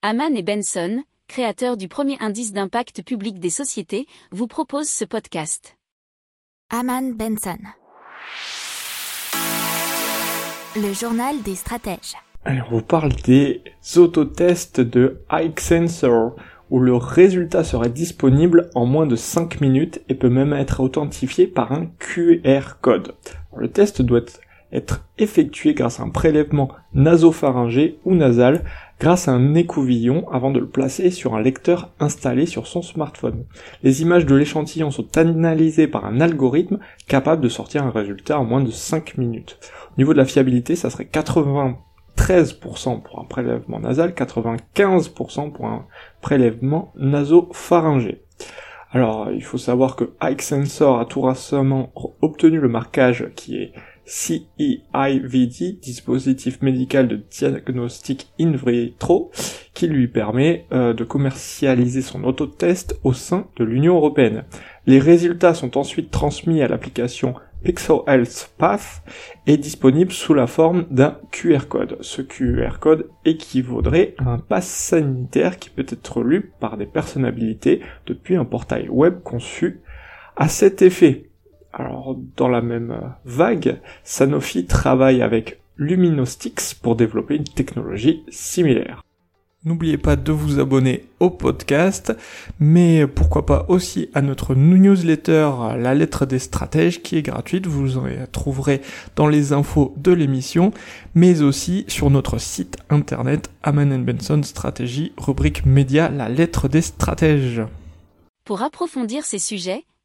Haman et Benson, créateurs du premier indice d'impact public des sociétés, vous proposent ce podcast. Haman Benson. Le journal des stratèges. Alors, on vous parle des autotests de Ike Sensor, où le résultat serait disponible en moins de 5 minutes et peut même être authentifié par un QR code. le test doit être effectué grâce à un prélèvement nasopharyngé ou nasal grâce à un écouvillon avant de le placer sur un lecteur installé sur son smartphone. Les images de l'échantillon sont analysées par un algorithme capable de sortir un résultat en moins de 5 minutes. Au niveau de la fiabilité, ça serait 93% pour un prélèvement nasal, 95% pour un prélèvement nasopharyngé. Alors, il faut savoir que Ike Sensor a tout récemment obtenu le marquage qui est CEIVD, dispositif médical de diagnostic in vitro, qui lui permet euh, de commercialiser son autotest au sein de l'Union européenne. Les résultats sont ensuite transmis à l'application Pixel Health Path et disponible sous la forme d'un QR code. Ce QR code équivaudrait à un pass sanitaire qui peut être lu par des personnalités depuis un portail web conçu à cet effet. Alors, dans la même vague, Sanofi travaille avec Luminostix pour développer une technologie similaire. N'oubliez pas de vous abonner au podcast, mais pourquoi pas aussi à notre newsletter La lettre des stratèges qui est gratuite, vous en trouverez dans les infos de l'émission, mais aussi sur notre site internet Aman Benson Stratégie, rubrique média La lettre des stratèges. Pour approfondir ces sujets,